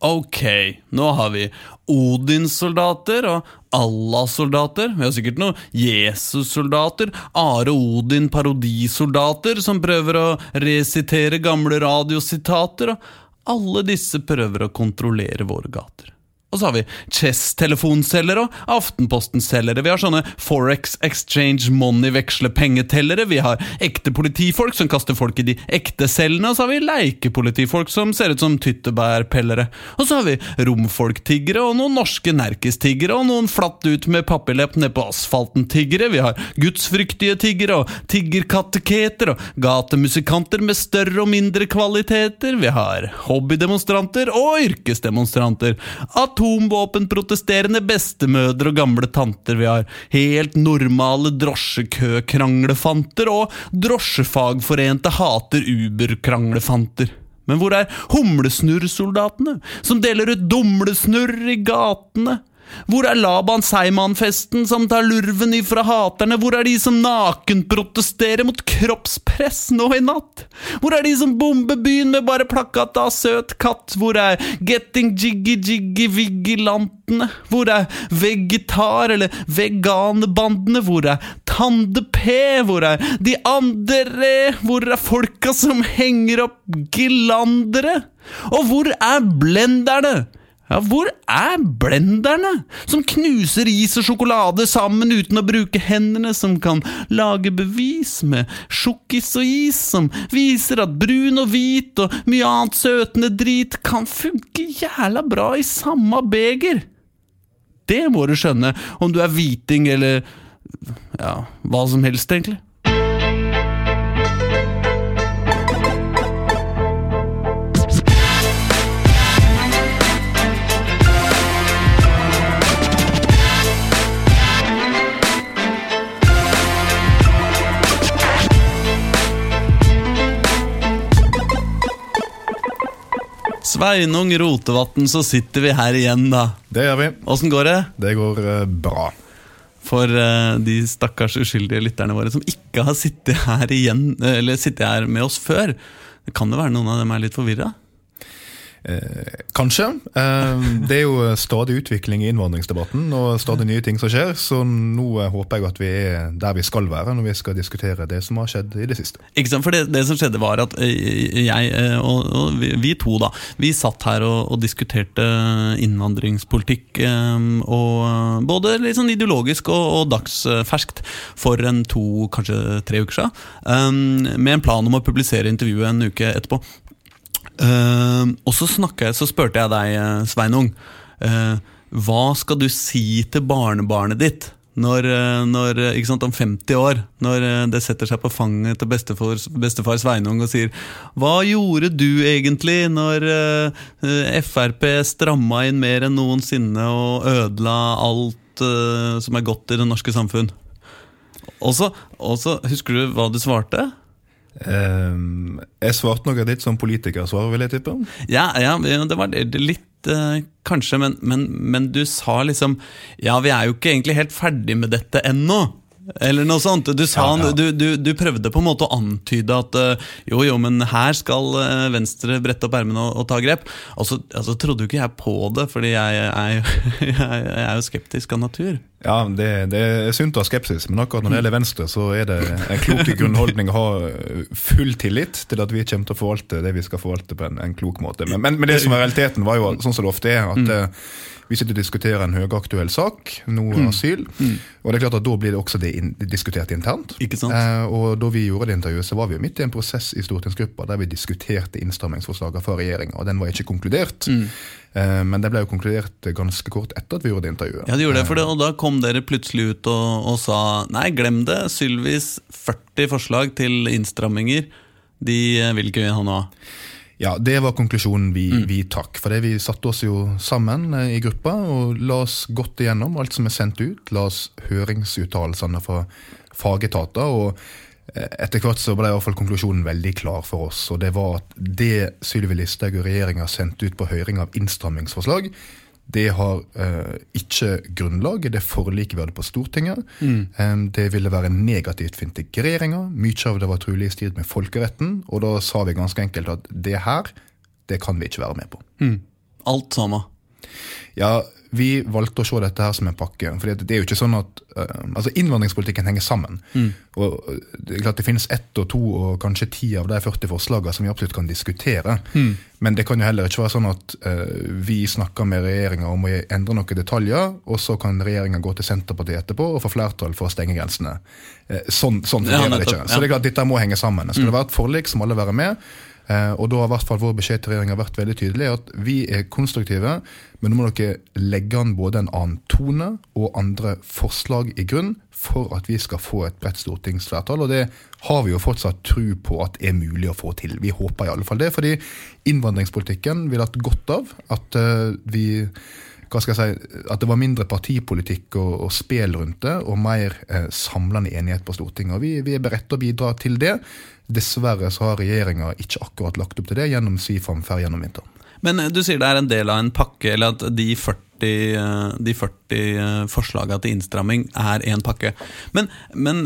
Ok, nå har vi Odin-soldater og Allah-soldater. Vi har sikkert noen Jesus-soldater, Are Odin parodisoldater som prøver å resitere gamle radiositater, og alle disse prøver å kontrollere våre gater. Og så har vi Chess-telefonselgere og Aftenposten-selgere. Vi har sånne Forex Exchange Money-veksle-pengetellere. Vi har ekte politifolk som kaster folk i de ekte cellene. Og så har vi leikepolitifolk som ser ut som tyttebærpellere. Og så har vi romfolktiggere og noen norske nerkistiggere og noen flatt ut med papirlepp ned på asfalten-tiggere. Vi har gudsfryktige tiggere og tiggerkateketer og gatemusikanter med større og mindre kvaliteter. Vi har hobbydemonstranter og yrkesdemonstranter. At atomvåpenprotesterende bestemødre og gamle tanter vi har, helt normale drosjekøkranglefanter og drosjefagforente hater Uber-kranglefanter. Men hvor er humlesnurrsoldatene, som deler ut dumlesnurr i gatene? Hvor er Laban Seiman-festen som tar lurven ifra haterne? Hvor er de som nakenprotesterer mot kroppspress nå i natt? Hvor er de som bomber byen med bare plakat av søt katt? Hvor er Getting Jiggy Jiggy Vigilantene? Hvor er Vegetar- eller Veganebandene? Hvor er Tande P? Hvor er de andre? Hvor er folka som henger opp gilandere? Og hvor er blenderne? Ja, hvor er blenderne, som knuser is og sjokolade sammen uten å bruke hendene, som kan lage bevis med sjokkis og is, som viser at brun og hvit og mye annet søtende drit kan funke jævla bra i samme beger? Det må du skjønne, om du er hviting eller ja, hva som helst, egentlig. Sveinung Rotevatn, så sitter vi her igjen, da. Det gjør vi. Åssen går det? Det går uh, bra. For uh, de stakkars uskyldige lytterne våre som ikke har sittet her igjen, eller sittet her med oss før. Kan det være noen av dem er litt forvirra? Eh, kanskje. Eh, det er jo stadig utvikling i innvandringsdebatten og stadig nye ting som skjer, så nå håper jeg at vi er der vi skal være når vi skal diskutere det som har skjedd i det siste. Ikke sant, for Det, det som skjedde var at eh, jeg eh, og, og vi, to da, vi satt her og, og diskuterte innvandringspolitikk, eh, og både litt sånn ideologisk og, og, dagsferskt, for en to, kanskje tre uker siden, med en plan om å publisere intervjuet en uke etterpå. Uh, og så, jeg, så spurte jeg deg, eh, Sveinung, uh, hva skal du si til barnebarnet ditt når, uh, når, sant, om 50 år, når det setter seg på fanget til bestefar, bestefar Sveinung og sier Hva gjorde du egentlig når Frp stramma inn mer enn noensinne og ødela alt som er godt i det norske samfunn? Og så, Husker du hva du svarte? Um, jeg svarte noe ditt som politikersvar, vil jeg tippe. Ja, ja det var litt uh, kanskje, men, men, men, du sa liksom Ja, vi er jo ikke egentlig helt ferdig med dette ennå. Eller noe sånt. Du, sa, ja, ja. Du, du, du, prøvde på en måte å antyde at uh, jo, jo, men her skal uh, Venstre brette opp ermene og, og, ta grep. Og så altså, trodde jo ikke jeg på det, fordi jeg, jeg, jeg, jeg er jo skeptisk av natur. Ja, det, det, er sunt å ha skepsis, men akkurat når det gjelder Venstre, så er det en klok grunnholdning å ha full tillit til at vi kommer til å forvalte det vi skal forvalte på en, en klok måte. Men, men, men, det som er realiteten, var jo sånn som det ofte er, at mm. Eh, vi sitter og diskuterer en høyaktuell sak, nå mm. asyl. Mm. Og det er klart at da blir det også det in diskutert internt. Ikke sant? Eh, og da vi gjorde det intervjuet, så var vi jo midt i en prosess i stortingsgruppa der vi diskuterte innstrammingsforslagene fra regjeringa, den var ikke konkludert. Mm. Eh, men det ble jo konkludert ganske kort etter at vi gjorde det intervjuet. Ja, det gjorde det, for det, og Da kom dere plutselig ut og, og sa nei, glem det. Sylvis 40 forslag til innstramminger, de vil ikke vi ha noe av. Ja, det var konklusjonen vi, mm. vi trakk. For vi satte oss jo sammen eh, i gruppa og la oss godt igjennom alt som er sendt ut. La oss høringsuttalelsene fra fagetater. og etter hvert så ble i hvert fall konklusjonen veldig klar for oss. og Det var at det Sylvi Listhaug og regjeringa sendte ut på høring av innstrammingsforslag, det har uh, ikke grunnlag i det forliket vi hadde på Stortinget. Mm. Um, det ville være negativt for integreringa. Mye av det var trolig i strid med folkeretten. Og da sa vi ganske enkelt at det her, det kan vi ikke være med på. Mm. Alt sammen. Ja, vi valgte å se dette her som en pakke. For det er jo ikke sånn at uh, altså Innvandringspolitikken henger sammen. Mm. Og Det er klart det finnes ett og to og kanskje ti av de 40 forslagene som vi absolutt kan diskutere. Mm. Men det kan jo heller ikke være sånn at uh, vi snakker med regjeringa om å endre noen detaljer, og så kan regjeringa gå til Senterpartiet etterpå og få flertall for å stenge grensene. Uh, sånn sånn fungerer det ikke. Så det er klart dette må henge sammen. Skal mm. det være et forlik, så må alle være med. Eh, og da har i hvert fall vår beskjed til regjeringa vært veldig tydelig at vi er konstruktive, men nå må dere legge an både en annen tone og andre forslag i grunn for at vi skal få et bredt stortingsflertall. Og det har vi jo fortsatt tro på at er mulig å få til. Vi håper i alle fall det, fordi innvandringspolitikken vil hatt godt av at eh, vi hva skal jeg si, at det var mindre partipolitikk og, og spel rundt det, og mer eh, samlende enighet på Stortinget. Og vi, vi er beredt til å bidra til det. Dessverre så har regjeringa ikke akkurat lagt opp til det gjennom si framferd gjennom vinteren. Men eh, du sier det er en del av en pakke, eller at de 40, eh, de 40 eh, forslagene til innstramming er én pakke. Men, men,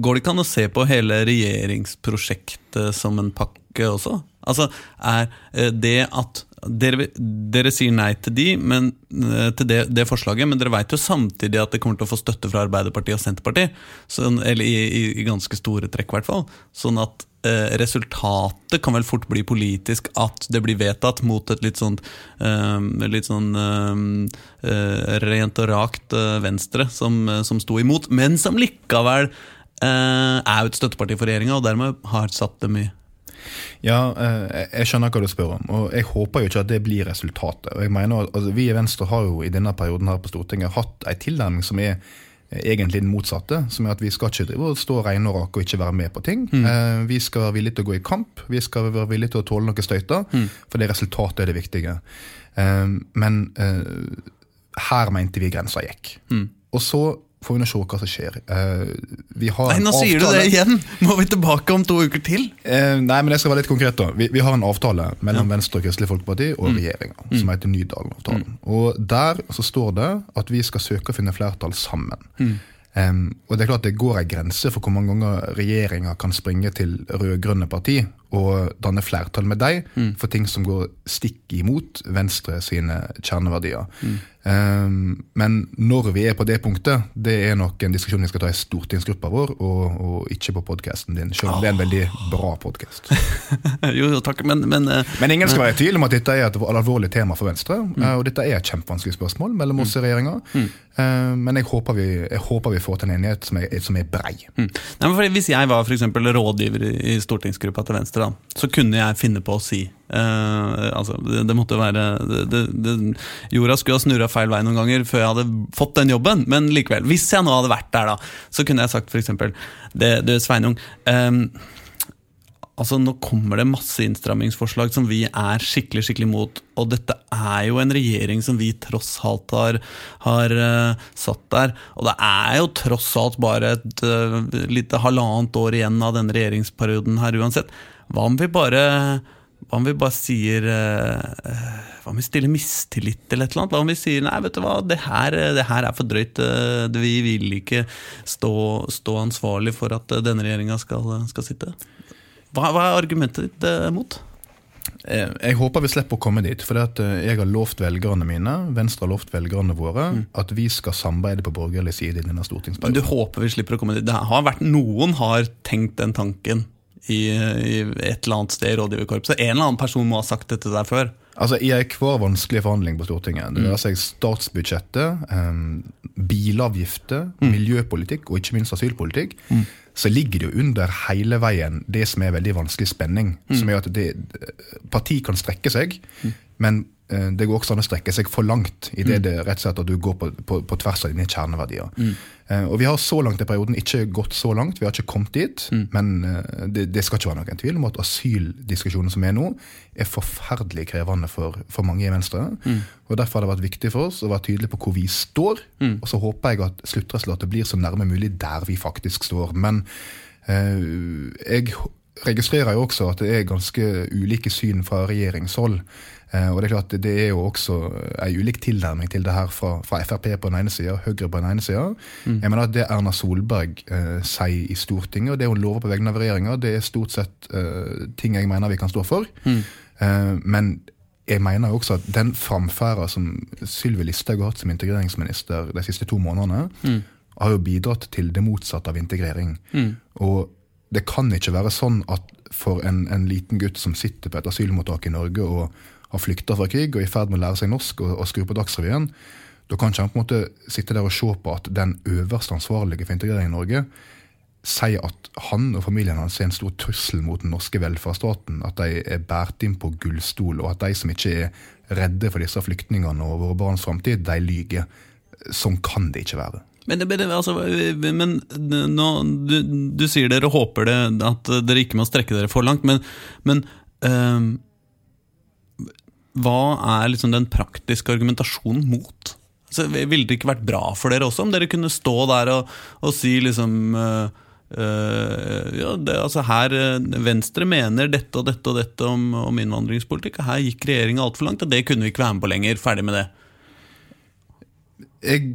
går det ikke an å se på hele regjeringsprosjektet som en pakke også? Altså, er det at dere, dere, sier nei til de, men, til det, det, forslaget, men dere vet jo samtidig at det kommer til å få støtte fra Arbeiderpartiet og Senterpartiet. Sånn, eller i, i, ganske store trekk, i hvert fall. Sånn at eh, resultatet kan vel fort bli politisk at det blir vedtatt mot et litt eh, sånn eh, rent og rakt eh, Venstre som, som sto imot, men som likevel eh, er jo et støtteparti for regjeringa, og dermed har satt dem i ja, eh, jeg skjønner hva du spør om. og Jeg håper jo ikke at det blir resultatet. og jeg mener at altså, Vi i Venstre har jo i denne perioden her på Stortinget hatt en tilnærming som er eh, egentlig den motsatte. Som er at vi skal ikke drive og stå reine og rake og ikke være med på ting. Mm. Eh, vi skal være villige til å gå i kamp, vi skal være villige til å tåle noe støyter. Mm. For det resultatet er det viktige. Men her mente vi grensa gikk. Mm. Og så får vi nå se hva som skjer. Uh, nei, nå sier du det igjen! Må vi tilbake om to uker til? Uh, nei, men jeg skal være litt konkret. da. Vi, vi har en avtale mellom ja. Venstre og Kristelig Folkeparti og mm. regjeringa, mm. som heter Nydalen-avtalen. Mm. Og Der så står det at vi skal søke å finne flertall sammen. Mm. Um, og Det er klart det går en grense for hvor mange ganger regjeringa kan springe til rød-grønne parti og danne flertall med dem mm. for ting som går stikk imot Venstre sine kjerneverdier. Mm. Um, men når vi er på det punktet, det er nok en diskusjon vi skal ta i stortingsgruppa vår, og, og ikke på podkasten din, selv om det er en veldig bra podkast. jo, takk, men, men, uh, men ingen skal være i tvil om at dette er et alvorlig tema for Venstre. Mm. Uh, og dette er et kjempevanskelig spørsmål mellom oss i regjeringa. Mm. Uh, men jeg håper, vi, jeg håper, vi, får til en enighet som er, som er brei. Mm. Nei, hvis jeg var for rådgiver i stortingsgruppa til Venstre, da, så kunne jeg finne på å si uh, altså, det, det, måtte være det, det, Jorda skulle ha snurra feil vei noen ganger før jeg hadde fått den jobben, men likevel. Hvis jeg nå hadde vært der, da, så kunne jeg sagt f.eks.: Du, Sveinung. Um, Altså, Nå kommer det masse innstrammingsforslag som vi er skikkelig skikkelig mot. Og dette er jo en regjering som vi tross alt har, har uh, satt der. Og det er jo tross alt bare et uh, lite halvannet år igjen av denne regjeringsperioden her uansett. Hva om vi bare hva om vi bare sier uh, Hva om vi stiller mistillit til et eller annet? Hva om vi sier nei, vet du hva, det her, det her er for drøyt. vi vil ikke stå, stå ansvarlig for at denne regjeringa skal, skal sitte. Hva, hva er argumentet ditt eh, mot? Eh, jeg håper vi slipper å komme dit. For eh, jeg har lovt velgerne mine Venstre har lovt velgerne våre mm. at vi skal samarbeide på borgerlig side i denne stortingsperioden. Men du håper vi slipper å komme dit? Det har vært Noen har tenkt den tanken i, i et eller annet sted i rådgiverkorpset. En eller annen person må ha sagt dette der før. Altså, I enhver vanskelig forhandling på Stortinget, det mm. være seg statsbudsjettet, um, bilavgifter, mm. miljøpolitikk og ikke minst asylpolitikk, mm så ligger det jo under hele veien det som er veldig vanskelig spenning. Mm. Som er at det, Parti kan strekke seg, men det går også an å strekke seg for langt i det, mm. det rett og slett at du går på, på, på tvers av dine kjerneverdier. Mm. Eh, og Vi har så langt i perioden ikke gått så langt, vi har ikke kommet dit. Mm. Men eh, det, det, skal ikke være noen tvil om at asyldiskusjonen som er nå, er forferdelig krevende for, for mange i Venstre. Mm. Og Derfor har det vært viktig for oss å være tydelige på hvor vi står. Mm. Og så håper jeg at sluttresultatet blir så nærme mulig der vi faktisk står. Men eh, jeg registrerer jo også at det er ganske ulike syn fra regjeringshold. Eh, og Det er klart det er jo også en ulik tilnærming til det her fra, fra Frp på den ene sida, Høyre på den ene sida. Mm. Jeg mener at Det Erna Solberg eh, sier i Stortinget, og det hun lover på vegne av regjeringa, det er stort sett eh, ting jeg mener vi kan stå for. Mm. Eh, men jeg mener jo også at den framferda som Sylvi Listhaug har hatt som integreringsminister de siste to månedene, Mm. har jo bidratt til det motsatte av integrering. Og det kan ikke være sånn at for en, en liten gutt som sitter på et asylmottak i Norge og har flykta fra krig og er i ferd med å lære seg norsk og, og skru på Dagsrevyen, da kan ikke han på en måte sitte der og se på at den øverste ansvarlige for integrering i Norge sier at han og familien hans er en stor trussel mot den norske velferdsstaten, at de er båret inn på gullstol, og at de som ikke er redde for disse flyktningene og våre barns framtid, de lyger. Sånn kan det ikke være. Men, altså, men nå, du, du sier dere håper det, at dere ikke må strekke dere for langt, men, men øhm, hva er liksom den praktiske argumentasjonen mot? Altså, ville det ikke vært bra for dere også om dere kunne stå der og, og si liksom øh, ja, det, altså her, øh, Venstre mener dette og dette og dette om, om innvandringspolitikk, og her gikk regjeringa altfor langt, og det kunne vi ikke være med på lenger. Ferdig med det. Jeg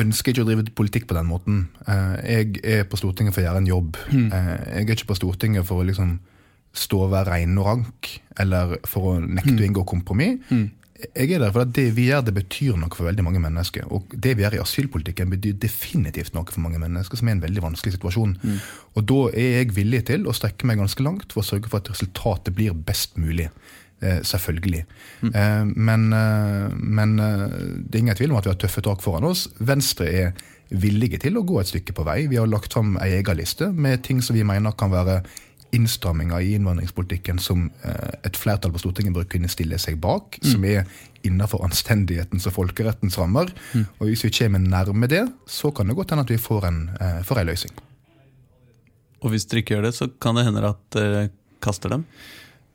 ønsker ikke å drive politikk på den måten. Eh, Jeg er på Stortinget for å gjøre en jobb. Eh, Jeg er ikke på Stortinget for å liksom stå og være rein og rank, eller for å nekte å inngå kompromiss. Jeg er der for at det vi gjør, det betyr noe for veldig mange mennesker. Og det vi gjør i asylpolitikken, betyr definitivt noe for mange mennesker, som er en veldig vanskelig situasjon. Og da er jeg villig til å strekke meg ganske langt for å sørge for at resultatet blir best mulig. Eh, selvfølgelig. Eh, men, eh, men eh, det er ingen tvil om at vi har tøffe tak foran oss. Venstre er villige til å gå et stykke på vei. Vi har lagt fram ei egen liste med ting som vi mener kan være innstramminger i innvandringspolitikken som eh, et flertall på Stortinget bør kunne stille seg bak, som er innenfor anstendighetens og folkerettens rammer. Og hvis vi kommer nærme det, så kan det godt hende at vi får en, eh, får en løsning. Og hvis dere ikke gjør det, så kan det hende at dere kaster dem.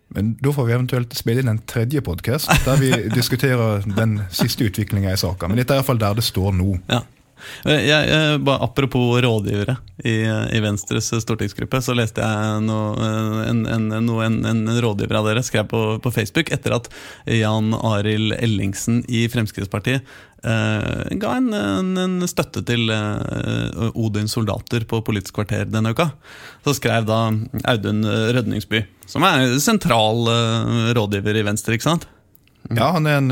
Men da får vi eventuelt spille inn en tredje podkast der vi diskuterer den siste utviklinga i saka. Men dette er iallfall der det står nå. Ja. Jeg, jeg, bare apropos rådgivere i, i Venstres stortingsgruppe, så leste jeg noe, en, en, en, en rådgiver av dere skrev på, på Facebook etter at Jan Arild Ellingsen i Fremskrittspartiet eh, ga en, støtte til eh, Odins soldater på Politisk kvarter denne uka. Så skrev da Audun Rødningsby, som er sentral eh, rådgiver i Venstre, ikke sant? Ja, han er en,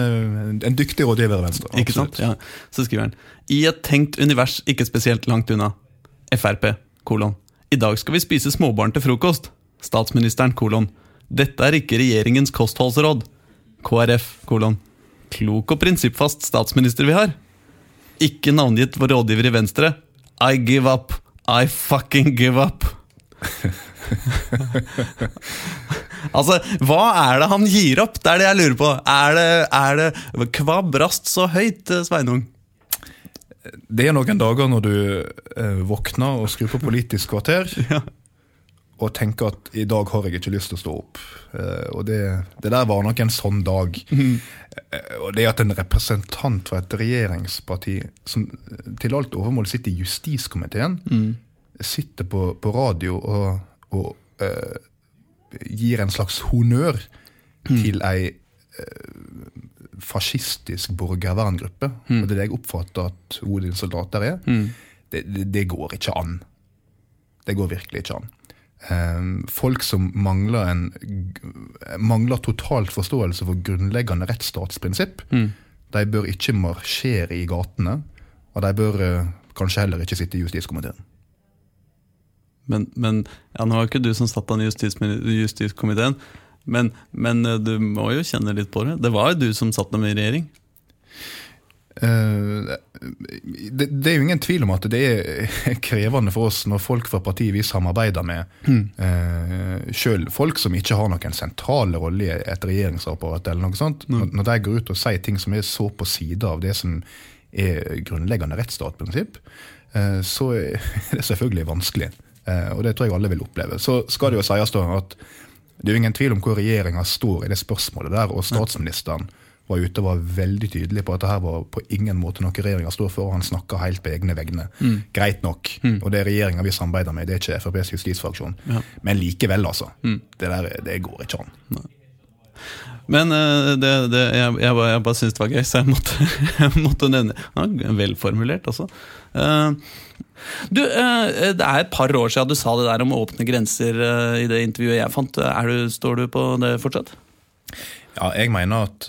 en dyktig rådgiver i Venstre. Ikke sant? Ja. Så skriver han I et tenkt univers ikke spesielt langt unna. Frp, kolon. I dag skal vi spise småbarn til frokost. Statsministeren, kolon. Dette er ikke regjeringens kostholdsråd. KrF, kolon. Klok og prinsippfast statsminister vi har. Ikke navngitt vår rådgiver i Venstre. I give up. I fucking give up. altså, hva er det han gir opp? Det er det jeg lurer på. Er det, er det Hva brast så høyt, Sveinung? Det er noen dager når du eh, våkner og skrur på Politisk kvarter Ja. og tenker at i dag har jeg ikke lyst til å stå opp. Eh, og det, det der var nok en sånn dag. Eh, og det at en representant fra et regjeringsparti som til alt overmål sitter i justiskomiteen, sitter på, på radio og, og uh, gir en slags honnør til ei uh, fascistisk borgerverngruppe, og det er det jeg oppfatter at Odins soldater er, det, det, det går ikke an. Det går virkelig ikke an. Eh, folk som mangler, en, mangler totalt forståelse for grunnleggende rettsstatsprinsipp, de bør ikke marsjere i gatene, og de bør eh, kanskje heller ikke sitte i justiskomiteen. Men, men ja, Nå var ikke du som satt an i justismi- justiskomiteen, men, men eh, du må jo kjenne litt på det. Det var jo du som satt dem i regjering. Eh, det, det er jo ingen tvil om at det er krevende for oss når folk fra partiet vi samarbeider med, eh, selv folk som ikke har noen sentral rolle i et regjeringsapparat, eller noe sånt, når, når de går ut og sier ting som er så på sida av det som er grunnleggende rettsstatsprinsipp, eh, så er det selvfølgelig vanskelig. Eh, og det tror jeg alle vil oppleve. Så skal det jo sies da at det er jo ingen tvil om hvor regjeringa står i det spørsmålet der, og statsministeren var ute og var veldig tydelig på at dette var på ingen måte noe regjeringa står for, og han snakka helt på egne vegne. Greit nok, og det er regjeringa vi samarbeider med, det er ikke FrPs justisfraksjon. Ja. Men likevel, altså. Det der det går ikke an. Men eh, det, det, jeg, jeg, bare- jeg bare syntes det var gøy, så jeg måtte, jeg måtte nevne ja, Velformulert, altså. Uh, du, eh, Det er et par år siden du sa det der om åpne grenser i det intervjuet jeg fant. Du, står du på det fortsatt? Ja, jeg mener at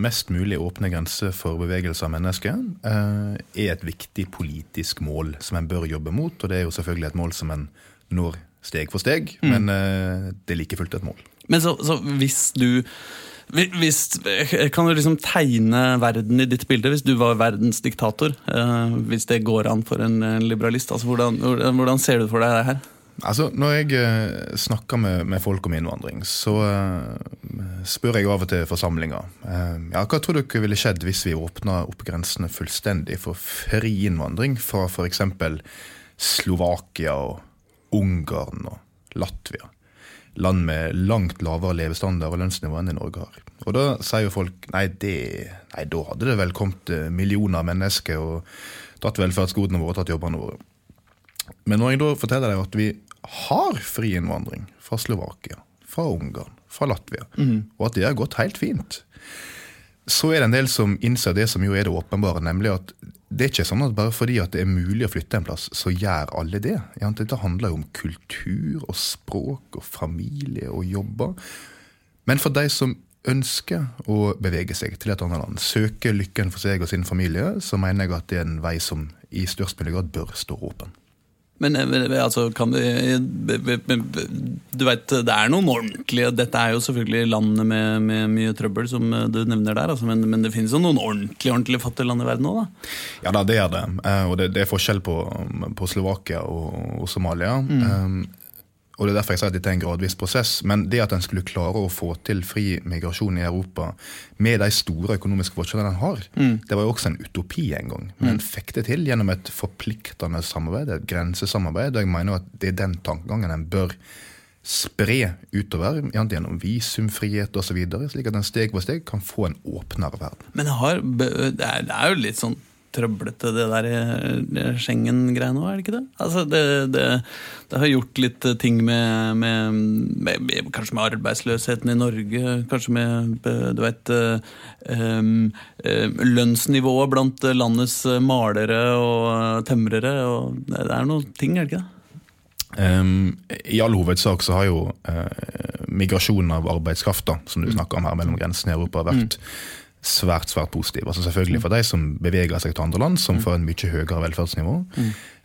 mest mulig åpne grenser for bevegelse av mennesker er et viktig politisk mål som en bør jobbe mot. Og det er jo selvfølgelig et mål som en når steg for steg, men eh, det er like fullt et mål. Men så, så hvis du hvis, Kan du liksom tegne verden i ditt bilde, hvis du var verdens diktator? eh, hvis det går an for en, liberalist? Altså, hvordan, hvordan, ser du for deg det her? Altså, Når jeg eh, snakker med, med folk om innvandring, så eh, spør jeg av og til forsamlinger eh, ja, hva tror dere ville skjedd hvis vi åpna opp grensene fullstendig for fri innvandring fra f.eks. Slovakia og Ungarn og Latvia? Land med langt lavere levestandard og lønnsnivå enn det Norge har. Og Da sier jo folk nei, det, nei da hadde det vel kommet eh, millioner av mennesker og tatt velferdsgodene våre og tatt jobbene våre. Men når jeg da forteller deg at vi har fri innvandring fra Slovakia, fra Ungarn, fra Latvia, og at det har gått helt fint, så er det en del som innser det som jo er det åpenbare, nemlig at det er ikke sånn at bare fordi at det er mulig å flytte en plass, så gjør alle det. Dette handler jo om kultur og språk og familie og jobber. Men for de som ønsker å bevege seg til et annet land, søke lykken for seg og sin familie, så mener jeg at det er en vei som i størst mulig grad bør stå åpen. Men, eh, altså, kan be- be- Du vet, det er noen ordentlige Dette er jo selvfølgelig land med, med mye trøbbel, som eh, du nevner der. Altså, men, men det finnes jo noen ordentlig ordentlig fattige land i verden òg, da. Ja da, det er det. Eh, Og det, det er forskjell på, på Slovakia og, og Somalia. Um, og det er derfor jeg sier at dette er en gradvis prosess. Men det at en skulle klare å få til fri migrasjon i Europa med de store økonomiske forskjellene en har, det var jo også en utopi en gang. Men en fikk det til gjennom et forpliktende samarbeid, et grensesamarbeid. Og jeg mener at det er den tankegangen en bør spre utover, gjennom visumfrihet osv., slik at en steg for steg kan få en åpnere verden. Men har, det er jo litt sånn trøblete, det der eh, Schengen-greiene òg, er det ikke det? Altså, det, det? Det har gjort litt ting med, med, med, med Kanskje med arbeidsløsheten i Norge, kanskje med eh, du vet, um, eh, lønnsnivået blant landets malere og tømrere. Og det er noen ting, er det ikke det? Um, I all hovedsak så har jo uh, migrasjonen av arbeidskraft da, som du snakker om her mellom grensene i Europa, vært svært svært positiv. Altså Selvfølgelig for de som beveger seg til andre land, som får en mye høyere velferdsnivå.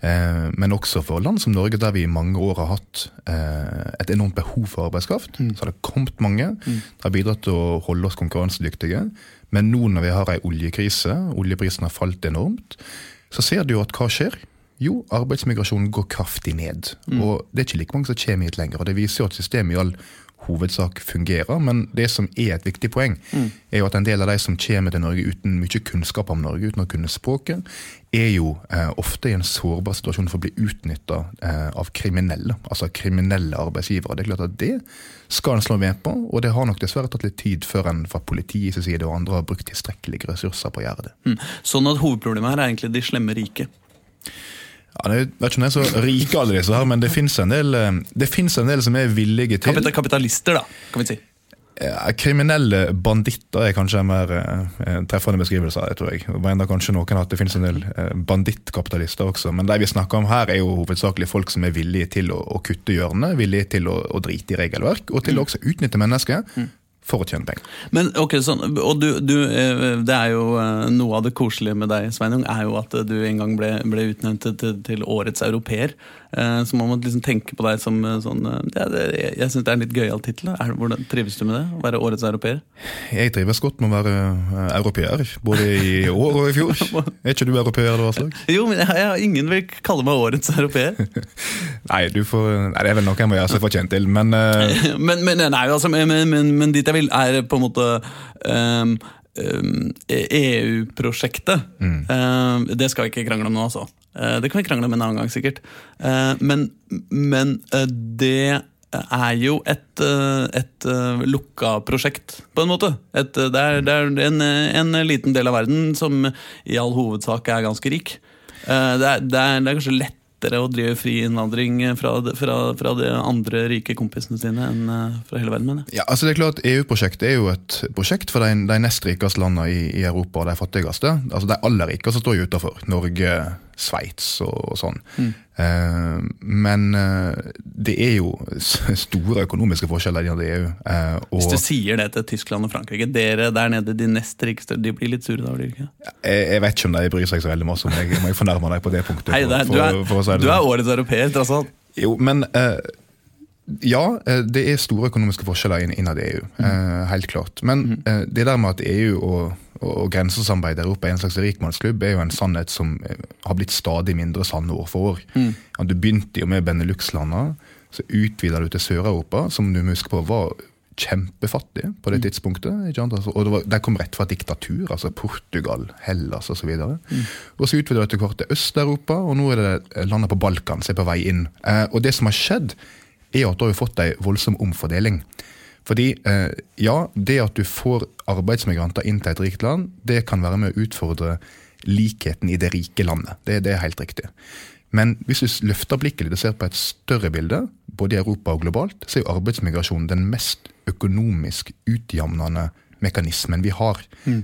Eh, men også for land som Norge, der vi i mange år har hatt eh, et enormt behov for arbeidskraft. Så har det kommet mange. Det har bidratt til å holde oss konkurransedyktige. Men nå når vi har ei oljekrise, oljeprisen har falt enormt, så ser du jo at hva skjer? Jo, arbeidsmigrasjonen går kraftig ned. Og det er ikke like mange som kommer hit lenger. Og det viser jo at systemet i all hovedsak fungerer. Men det som er et viktig poeng, er jo at en del av de som kommer til Norge uten mye kunnskap om Norge, uten å kunne språket, er jo eh, ofte i en sårbar situasjon for å bli utnytta eh, av kriminelle. Altså kriminelle arbeidsgivere. Det er klart at det skal en slå ved på, og det har nok dessverre tatt litt tid før en fra politiets side og andre har brukt tilstrekkelige ressurser på å gjøre det. Mm. Sånn at hovedproblemet her er egentlig de slemme rike. Ja, jeg vet ikke om det er så rike alle disse her, men det fins en, eh, en del som er villige til Kapita kapitalister, da, kan vi si. Ja, Kriminelle banditter er kanskje en mer eh, treffende beskrivelse. Jeg tror jeg. Mener kanskje noen at det finnes en del eh, bandittkapitalister også, men de vi snakker om her er jo hovedsakelig folk som er villige til å, å kutte hjørnet, villige til å, å drite i regelverk, og til å også utnytte mennesker for å tjene penger. Men ok, sånn, og du, du, eh, det er jo eh, Noe av det koselige med deg, Sveinung, er jo at du en gang ble, ble utnevnt til, til, årets europeer. Eh, Så man må liksom tenke på deg som eh, sånn eh, ja, det, Jeg, syns det er en litt gøyal tittel. Trives du med det? Å være årets europeer? Jeg trives godt med å være eh, europeer, både i år og i fjor. Er ikke du europeer, eller hva slags? Jo, men jeg, jeg, ingen vil kalle meg årets europeer. Nei, du får, nei, det er vel noe jeg må gjøre seg fortjent til, men eh, men, men, nei, altså, men, men, men, men dit jeg vil, er på en måte um, ehm, EU-prosjektet. Ehm, det skal vi ikke krangle om nå, altså. Eh, det kan vi krangle om en annen gang, sikkert. Eh, men men eh, det er jo et, et lukka prosjekt, på en måte. Et, det er, det er en, en liten del av verden som i all hovedsak er ganske rik. Det er, det er, det er kanskje lettere å drive fri innvandring fra, fra, fra de andre rike kompisene sine enn eh, fra hele verden. mener jeg. Ja, altså det er klart EU-prosjektet er jo et prosjekt for de, de nest rikeste landene i, i Europa og de fattigste. Altså De aller rikeste står jo utenfor. Norge, Sveits og, og sånn. Eh, men uh, det er jo store økonomiske forskjeller innad i EU. Uh, og Hvis du sier det til Tyskland og Frankrike, dere der nede, de nest rikeste, de blir litt sure da, blir de ikke? jeg, jeg vet ikke om de bryr seg så veldig masse om jeg, jeg fornærmer deg på det punktet? Hei, det er, du, for- for å si er, du sånn? er årets europeer, tross alt. Jo, men eh, ja, eh, det er store økonomiske forskjeller inn- innad i EU. eh, helt klart. Men eh, det der med at EU og, og, grensesamarbeid i Europa er en slags rikmannsklubb, er jo en sannhet som eh, har blitt stadig mindre sann år for år. Mm. du begynte jo med Benelux-landene, så utvida du til Sør-Europa, som du må huske på var kjempefattig på det tidspunktet. Ikke sant? Altså, og det var, De kom rett fra diktatur, altså Portugal, Hellas osv. Og, mm. og så utvida du etter hvert til Øst-Europa, og nå er det landet på Balkan som er på vei inn. Eh, og det som har skjedd, er at du har fått ei voldsom omfordeling. Fordi eh, ja, det at du får arbeidsmigranter inn til et rikt land, det kan være med å utfordre likheten i det rike landet. Det, det er helt riktig. Men hvis du løfter blikket litt og ser på et større bilde, både i Europa og globalt, så er jo arbeidsmigrasjon den mest økonomisk utjamnende mekanismen vi har.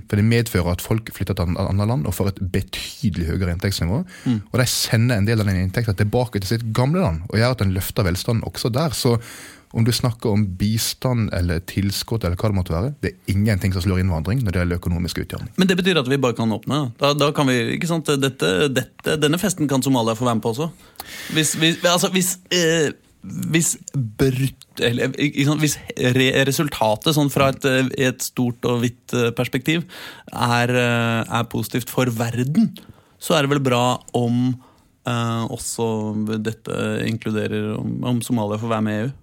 For det medfører at folk flytter til et annet land og får et betydelig høyere inntektsnivå. Og de sender en del av den inntekten tilbake til sitt gamle land, og gjør at den løfter velstanden også der. Så om du snakker om bistand eller tilskudd eller hva det måtte være, det er ingenting som slår innvandring når det gjelder økonomisk utjevning. Men det betyr at vi bare kan åpne? Da, da kan vi, ikke sant, dette, dette, Denne festen kan Somalia få være med på også? Hvis, hvis, altså, hvis, eh, hvis brutt eller, sant, Hvis re, resultatet sånn fra et, eh, et stort og vidt eh, perspektiv er, eh, er positivt for verden, så er det vel bra om eh, også dette inkluderer om, om Somalia får være med i EU?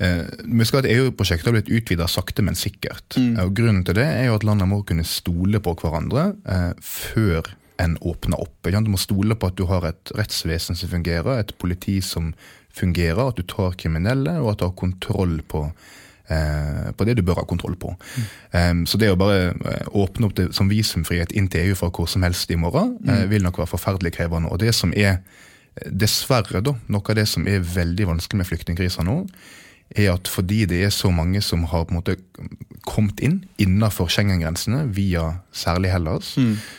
Eh, vi skal at EU-prosjektet har blitt utvida sakte, men sikkert. Og Grunnen til det er jo at landene må kunne stole på hverandre eh, før en åpner opp. Ikke? Du må stole på at du har et rettsvesen som fungerer, et politi som fungerer, at du tar kriminelle, og at du har kontroll på, eh, på det du bør ha kontroll på. Eh, så det å bare eh, åpne opp det som visumfrihet inn til EU fra hvor som helst i morgen, eh, vil nok være forferdelig krevende. Og det som er eh, dessverre da, noe av det som er veldig vanskelig med flyktningkrisa nå, er at fordi det er så mange som har på en måte kommet inn innenfor Schengen-grensene via særlig Hellas,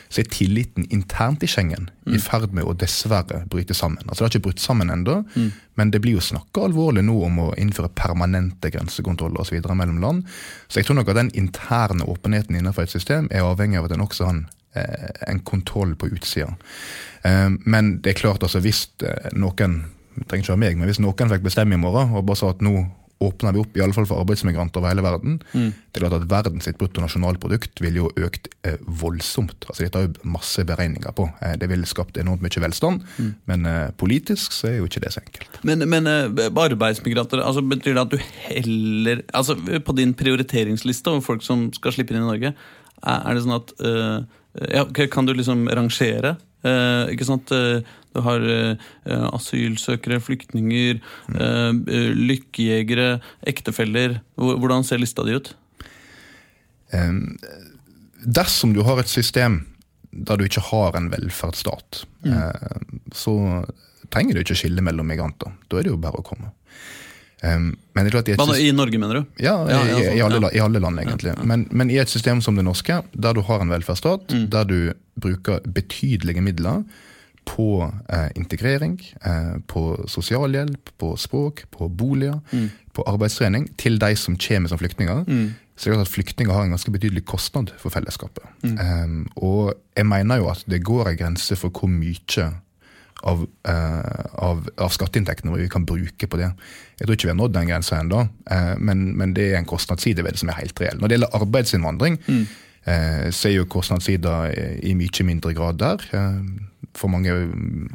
så er tilliten internt i Schengen i ferd med å dessverre bryte sammen. Altså Det har ikke brutt sammen ennå, men det blir jo snakka alvorlig nå om å innføre permanente grensekontroller osv. mellom land. Så jeg tror nok at den interne åpenheten innenfor et system er avhengig av at en også har en en kontroll på utsida. Eh, Men det er klart, altså hvis eh, noen trenger ikke være meg, men hvis noen fikk bestemme i morgen og bare sa at nå åpner vi opp i alle fall for arbeidsmigranter over hele verden, det er klart at verdens sitt bruttonasjonalprodukt ville jo økt eh, voldsomt. Altså Dette har jo masse beregninger på. Eh, det ville skapt enormt mye velstand, men eh, politisk så er jo ikke det så enkelt. Men, men eh, arbeidsmigranter, altså betyr det at du heller altså På din prioriteringsliste over folk som skal slippe inn i Norge, er, er det sånn at eh, ja, Kan du liksom rangere? Eh, ikke sant? Eh, Du har eh, asylsøkere, flyktninger, mm. eh, lykkejegere, ektefeller. Hvordan ser lista di ut? Eh, Dersom du har et system der du ikke har en velferdsstat, eh, så trenger du ikke skille mellom migranter. Da er det jo bare å komme. Eh, Men det er klart i system- I Norge, mener du? Ja, i, ja, i, sånn, alle, ja. la- i alle land, egentlig. Men, men i et system som det norske, der du har en velferdsstat, Mm. der du bruker betydelige midler på eh, integrering, eh, på sosialhjelp, på språk, på boliger, Mm. på arbeidstrening, til de som kommer som flyktninger, så er det klart at flyktninger har en ganske betydelig kostnad for fellesskapet. Mm. Eh, og jeg mener jo at det går en grense for hvor mye av, eh, av, av skatteinntektene vi kan bruke på det. Jeg tror ikke vi har nådd den grensa ennå, eh, men, men det er en kostnadsside ved det som er helt reell. Når det gjelder arbeidsinnvandring, eh, så er jo kostnadssida i, i mye mindre grad der. Eh, for mange,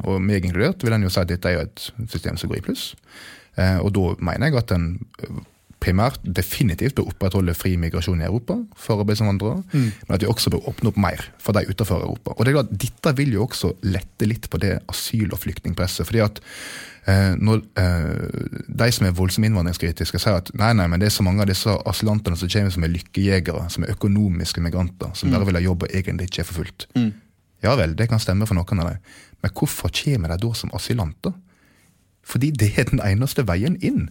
og meg inkludert, vil en jo si at dette er jo et system som går i pluss. Eh, og da mener jeg at en primært definitivt bør opprettholde fri migrasjon i Europa for arbeidsinnvandrere, men at vi også bør åpne opp mer for de utenfor Europa. Og det er klart, Dette vil jo også lette litt på det asyl- og flyktningpresset. fordi at eh, når eh, de som er voldsomt innvandringskritiske, sier at nei, nei, men det er så mange av disse asylantene som kommer som er lykkejegere, som er økonomiske migranter, som bare vil ha jobb og egentlig ikke er forfulgt. Ja vel, det kan stemme for noen av dem, men hvorfor kommer de da som asylanter? Fordi det er den eneste veien inn.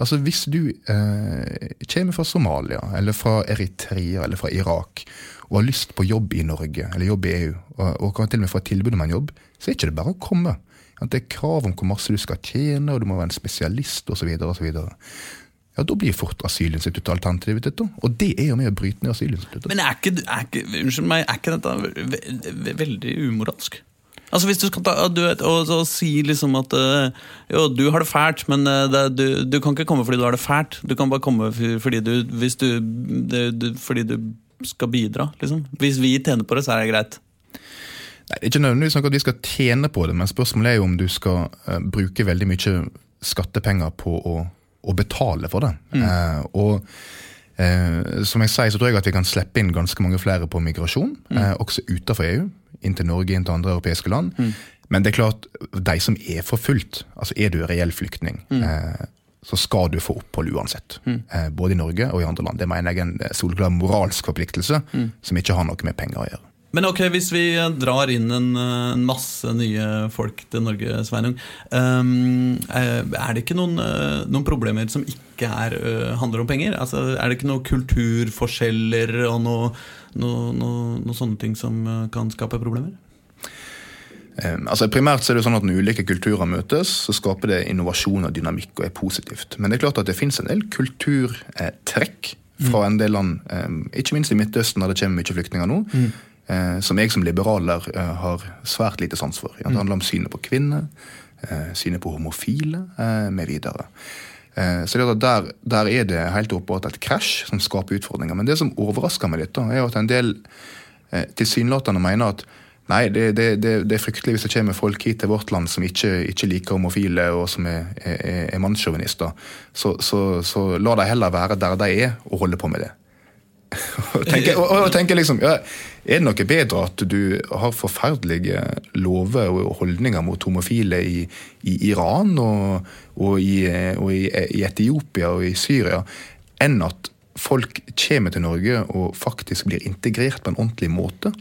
Altså Hvis du eh, kommer fra Somalia, eller fra Eritrea eller fra Irak, og har lyst på jobb i Norge eller jobb i EU, og, og kan til og med få et tilbud om en jobb, så er ikke det bare å komme. At det er krav om hvor masse du skal tjene, og du må være en spesialist osv. Ja, da blir fort asylinstituttet alternativet ditt. Og det er jo med å bryte ned asylinstituttet. Men er ikke, er ikke, unnskyld meg, er ikke dette ve ve veldig umoralsk? Altså Hvis du skal ta, du vet, og, og si liksom at øh, jo, du har det fælt, men øh, det, du, du kan ikke komme fordi du har det fælt. Du kan bare komme fordi du, hvis du, det, fordi du skal bidra. liksom. Hvis vi tjener på det, så er det greit. Nei, det er ikke nødvendigvis noe at vi skal tjene på det, men spørsmålet er jo om du skal uh, bruke veldig mye skattepenger på å, å betale for det. Eh, og eh, som jeg sier, så tror jeg at vi kan slippe inn ganske mange flere på migrasjon, eh, også utenfor EU, inn til Norge, inn til andre europeiske land. Men det er klart, de som er forfulgt, altså er du reell flyktning, eh, så skal du få opphold uansett. Eh, både i Norge og i andre land. Det mener jeg er en eh, soleklar moralsk forpliktelse som ikke har noe med penger å gjøre. Men ok, hvis vi drar inn en, en masse nye folk til Norge, Sveinung. øhm, eh, er det ikke noen, noen problemer som ikke er, handler om penger? Altså, er det ikke noen kulturforskjeller og noe, noe, noe, noe sånne ting som øh, kan skape problemer? Eh, altså Primært så er det sånn at Når ulike kulturer møtes, så skaper det innovasjon og dynamikk og er positivt. Men det er klart at det finnes en del kulturtrekk fra en del land, eh, ikke minst i Midtøsten, der det kommer mye flyktninger nå, eh, som jeg som liberaler eh, har svært lite sans for. Det handler om synet på kvinner, eh, synet på homofile eh, med videre. Eh, Så er der, der er det helt åpenbart et krasj som skaper utfordringer. Men det som overrasker meg litt, da, er at en del eh, tilsynelatende mener at nei, det, det, det, det er fryktelig hvis det kommer folk hit til vårt land som ikke, ikke liker homofile og som er, er, er mannssjåvinister. Så, så, så la de heller være der de er, og holde på med det. Og tenker, og, og tenker liksom, ja, Er det noe bedre at du har forferdelige lover og holdninger mot homofile i, i Iran og, og, i, og i, i Etiopia og i Syria, enn at folk kommer til Norge og faktisk blir integrert på en ordentlig måte?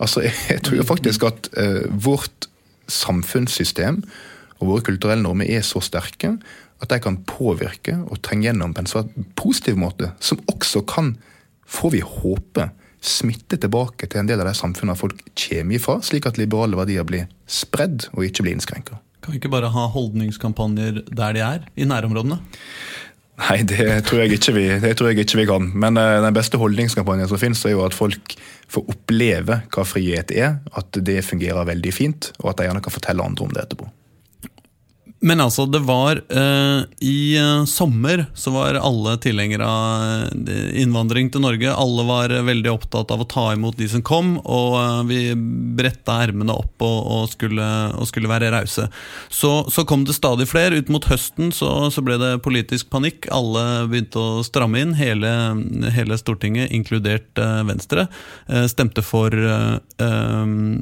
Altså, Jeg, tror faktisk at uh, vårt samfunnssystem og våre kulturelle normer er så sterke at de kan påvirke og trenge gjennom på en svært positiv måte, som også kan får vi håpe smitte tilbake til en del av de samfunnene folk kommer ifra, slik at liberale verdier blir spredd og ikke blir innskrenka. Kan vi ikke bare ha holdningskampanjer der de er, i nærområdene? Nei, det tror jeg ikke vi, det tror jeg ikke vi kan. Men eh, den beste holdningskampanjen som finnes, er jo at folk får oppleve hva frihet er, at det fungerer veldig fint, og at de gjerne kan fortelle andre om det etterpå. Men altså, det var eh, I eh, sommer så var alle tilhengere av eh, innvandring til Norge. Alle var eh, veldig opptatt av å ta imot de som kom, og eh, vi bretta ermene opp og, og, skulle, og skulle være rause. Så, så kom det stadig flere. Ut mot høsten så, så ble det politisk panikk. Alle begynte å stramme inn. Hele, hele Stortinget, inkludert eh, Venstre, stemte for en,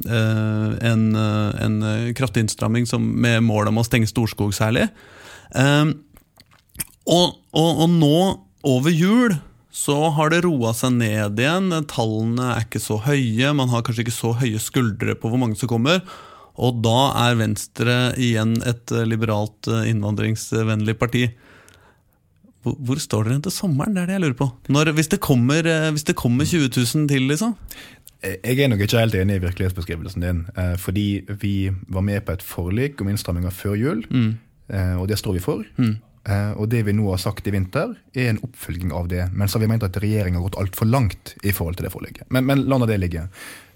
en kraftig innstramming som, med mål om å stenge Storskog særlig. Um, og, og, og nå, over jul, så har det roa seg ned igjen. Tallene er ikke så høye, man har kanskje ikke så høye skuldre på hvor mange som kommer. Og da er Venstre igjen et eh, liberalt, eh, innvandringsvennlig parti. Hvor står dere til sommeren? Det er det jeg lurer på. Når, hvis, det kommer, eh, hvis det kommer 20 000 til, liksom? Jeg er nok ikke helt enig i virkelighetsbeskrivelsen din. eh, Fordi vi var med på et forlik om innstramminger før jul, mm. og det står vi for. Mm. Og det vi nå har sagt i vinter, er en oppfølging av det. Men så har vi ment at regjeringa har gått altfor langt i forhold til det forliket. Men, men la nå det ligge.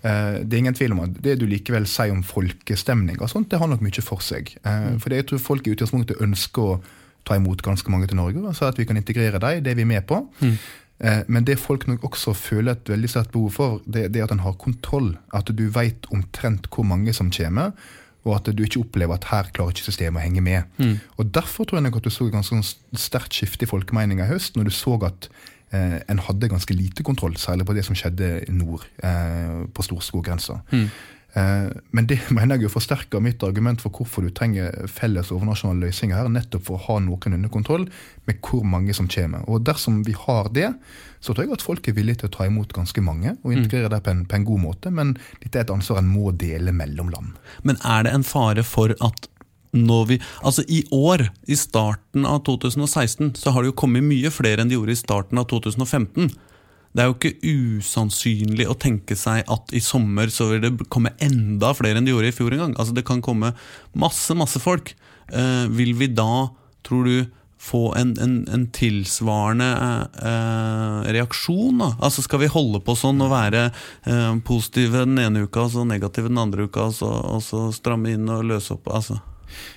Eh, Det er ingen tvil om at det du likevel sier om folkestemning, og sånt, det har nok mye for seg. Eh, For jeg tror folk i utgangspunktet ønsker å ta imot ganske mange til Norge, så at vi kan integrere dem, det er vi med på. Eh, Men det folk nok også føler et veldig sterkt behov for, det, det er at en har kontroll. At du vet omtrent hvor mange som kommer, og at du ikke opplever at her klarer ikke systemet å henge med. Og Derfor tror jeg nok at du så et ganske sterkt skifte i folkemeninga i høst, når du så at eh, en hadde ganske lite kontroll, særlig på det som skjedde nord, eh, på Storskog-grensa. Eh, men det mener jeg jo forsterker mitt argument for hvorfor du trenger felles overnasjonale løsninger her, nettopp for å ha noen under kontroll med hvor mange som kommer. Og dersom vi har det, så tror jeg at folk er villige til å ta imot ganske mange og integrere det på en, på en god måte, men dette er et ansvar en må dele mellom land. Men er det en fare for at når vi Altså, i år, i starten av 2016, så har det jo kommet mye flere enn det gjorde i starten av 2015. Det er jo ikke usannsynlig å tenke seg at i sommer så vil det komme enda flere enn det gjorde i fjor en gang. Altså, det kan komme masse, masse folk. Eh, vil vi da, tror du, få en, en, en tilsvarende eh, reaksjon? Da? Altså Skal vi holde på sånn og være eh, positive den ene uka og så negative den andre uka, og så, og så stramme inn og løse opp? altså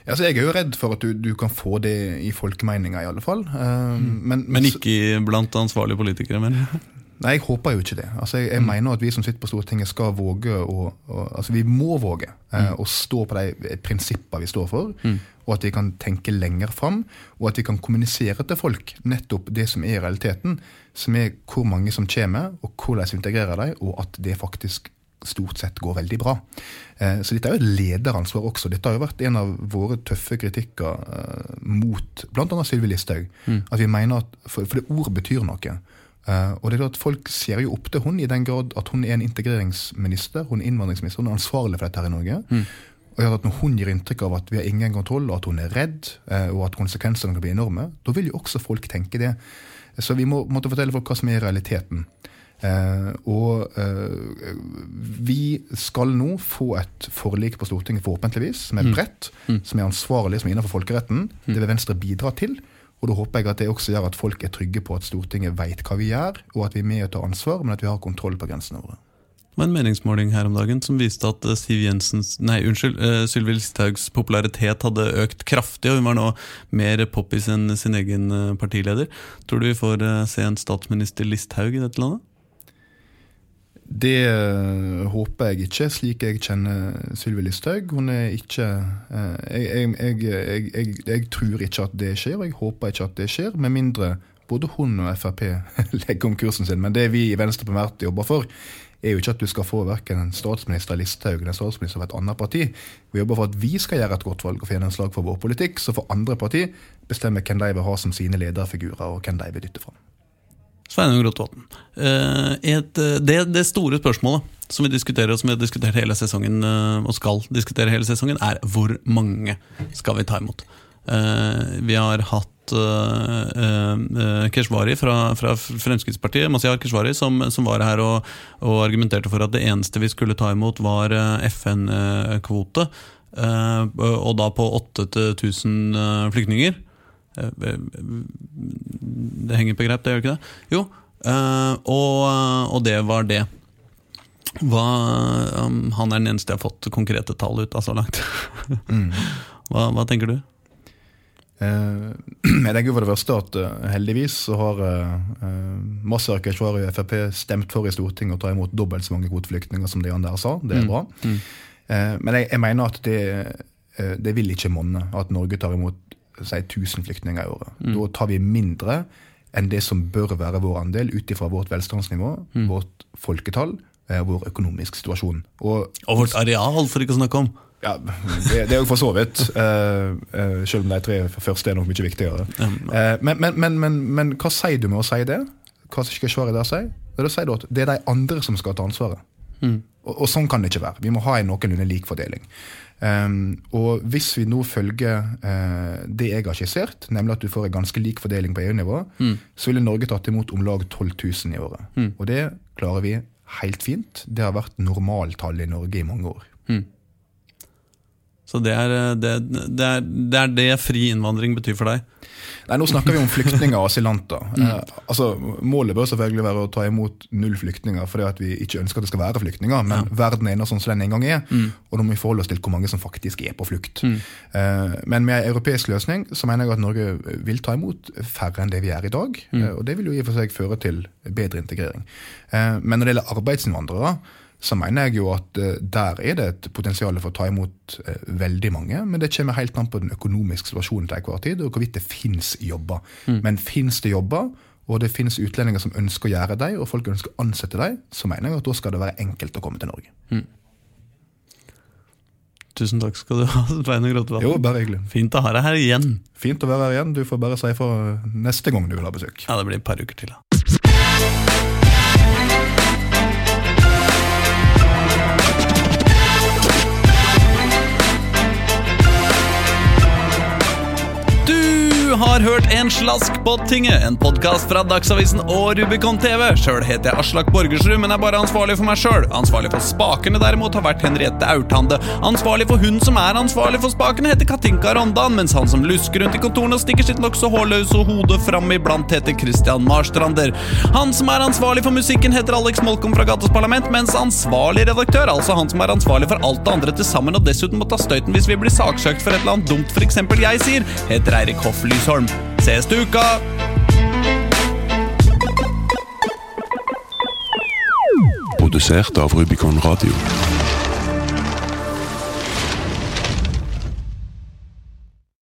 Altså, jeg er jo redd for at du, du kan få det i folkemeninga, i alle fall. Uh, men, men, ikke blant ansvarlige politikere? Men. Nei, jeg håper jo ikke det. Altså, jeg, jeg mm. mener at vi som sitter på Stortinget skal våge å, å Altså, vi må våge eh, mm. å stå på de prinsipper vi står for, mm. og at vi kan tenke lenger fram, og at vi kan kommunisere til folk nettopp det som er realiteten, som er hvor mange som kommer, og hvordan vi integrerer dem, og at det faktisk stort sett går veldig bra. Eh, så dette er jo et lederansvar også. Dette har jo vært en av våre tøffe kritikker eh, mot bl.a. Sylvi Listhaug. Mm. At vi mener at, for, for det ordet betyr noe. Uh, og det er at Folk ser jo opp til hun i den grad at hun er en integreringsminister, hun er innvandringsminister, hun er ansvarlig for dette her i Norge. Mm. Og Når hun gir inntrykk av at vi har ingen kontroll, og at hun er redd, uh, og at konsekvensene kan bli enorme, da vil jo også folk tenke det. Så vi må måtte fortelle folk hva som er realiteten. Eh, og vi skal nå få et forlik på Stortinget, forhåpentligvis, som er mm. bredt, mm. som er ansvarlig, som er innenfor folkeretten. Mm. Det vil Venstre bidra til. Og Da håper jeg at det også gjør at folk er trygge på at Stortinget vet hva vi gjør, og at vi er med og tar ansvar, men at vi har kontroll på grensene våre. Det var en meningsmåling her om dagen som viste at eh, Siv Jensens, nei, unnskyld, uh, Sylvi Listhaugs popularitet hadde økt kraftig, og hun var nå mer poppis enn sin egen eh, partileder. Tror du vi får se en statsminister Listhaug i dette landet? Det uh, håper jeg ikke, slik jeg kjenner Sylvi Listhaug. Hun er ikke uh, jeg, jeg, jeg, jeg, tror ikke at det skjer, og jeg håper ikke at det skjer, med mindre både hun og Frp legger om kursen sin. Men det vi i Venstre primært jobber for, er jo ikke at du skal få verken en statsminister Listhaug eller en statsminister fra et annet parti. Vi jobber for at vi skal gjøre et godt valg og få gjennomslag for vår politikk, så får andre parti bestemme hvem de vil ha som sine lederfigurer, og hvem de vil dytte fram. Sveinung Rotevatn. Eh, eh, det, det, store spørsmålet som vi diskuterer, og som vi har diskutert hele sesongen, eh, og skal diskutere hele sesongen, er hvor mange skal vi ta imot? Vi har hatt Keshvari fra, fra Fremskrittspartiet Masihar Keshvari, som, som, var her og, og, argumenterte for at det eneste vi skulle ta imot, var FN-kvote. Og da på 8000 flyktninger. Eh, eh, det henger på grep, det gjør ikke det? Jo, eh, og, og det var det. Hva, um, han er den eneste jeg har fått konkrete tall ut av så langt. mm. hva, hva, tenker du? Eh, jeg tenker for det første at heldigvis så har uh, Masar Keshvari og Frp stemt for i Stortinget å ta imot dobbelt så mange kvoteflyktninger som det han der sa. Det er mm. bra. Mm. Eh, men jeg, jeg, mener at det, det vil ikke monne at Norge tar imot si 1000 flyktninger i året. Mm. Da tar vi mindre enn det som bør være vår andel ut ifra vårt velstandsnivå, mm. vårt folketall, eh, vår økonomisk situasjon. Og, og, vårt areal, for ikke å snakke om. Ja, Det, det er jo for så vidt. Uh, uh, selv om de tre første er nok mye viktigere. Uh, men, men, men, men, hva sier du med å si det? Hva skal svaret der si? Da sier du at det er de andre som skal ta ansvaret. Mm. Og, og, sånn kan det ikke være. Vi må ha en noenlunde lik fordeling. Um, og hvis vi nå følger uh, det jeg har skissert, nemlig at du får en ganske lik fordeling på EU-nivå, mm. så ville Norge tatt imot om lag 12 000 i året. Mm. Og det klarer vi helt fint. Det har vært normaltallet i Norge i mange år. Mm. Så det er eh, det, det er det, er det fri innvandring betyr for deg? Nei, Nå snakker vi om flyktninger og asylanter. Mm. Eh, altså, Målet bør selvfølgelig være å ta imot null flyktninger fordi at vi ikke ønsker at det skal være flyktninger. Men ja. verden er sånn som den en gang er, mm. og da må vi forholde oss til hvor mange som faktisk er på flukt. Mm. Eh, men med en europeisk løsning så mener jeg at Norge vil ta imot færre enn det vi er i dag. Mm. Eh, og det vil jo i og for seg føre til bedre integrering. Eh, men når det gjelder arbeidsinnvandrere, så mener jeg jo at uh, der er det et potensial for å ta imot uh, veldig mange. Men det kommer helt an på den økonomiske situasjonen til enhver tid, og hvorvidt det finnes jobber. Mm. Men finnes det jobber, og det finnes utlendinger som ønsker å gjøre dem, og folk ønsker å ansette dem, så mener jeg at da skal det være enkelt å komme til Norge. Mm. Tusen takk skal du ha, Sveinung Rotevatn. Jo, bare hyggelig. Fint å ha deg her igjen. Fint å være her igjen. Du får bare si ifra neste gang du vil ha besøk. Ja, det blir et par uker til. da. Har hørt En slask på tinget, en podkast fra Dagsavisen og Rubicon TV. Sjøl heter jeg Aslak Borgersrud, men er bare ansvarlig for meg sjøl. Ansvarlig for spakene derimot har vært Henriette Aurtande. Ansvarlig for hun som er ansvarlig for spakene, heter Katinka Rondan, mens han som lusker rundt i kontorene og stikker sitt nokså hårløse hode fram iblant, heter Christian Marstrander. Han som er ansvarlig for musikken, heter Alex Molkom fra Gatas Parlament, mens ansvarlig redaktør, altså han som er ansvarlig for alt det andre til sammen og dessuten må ta støyten hvis vi blir saksøkt for et eller annet dumt f.eks. jeg sier, heter Eirik Hoff Lysholm. Ses til uka! Produsert av Rubicon Radio.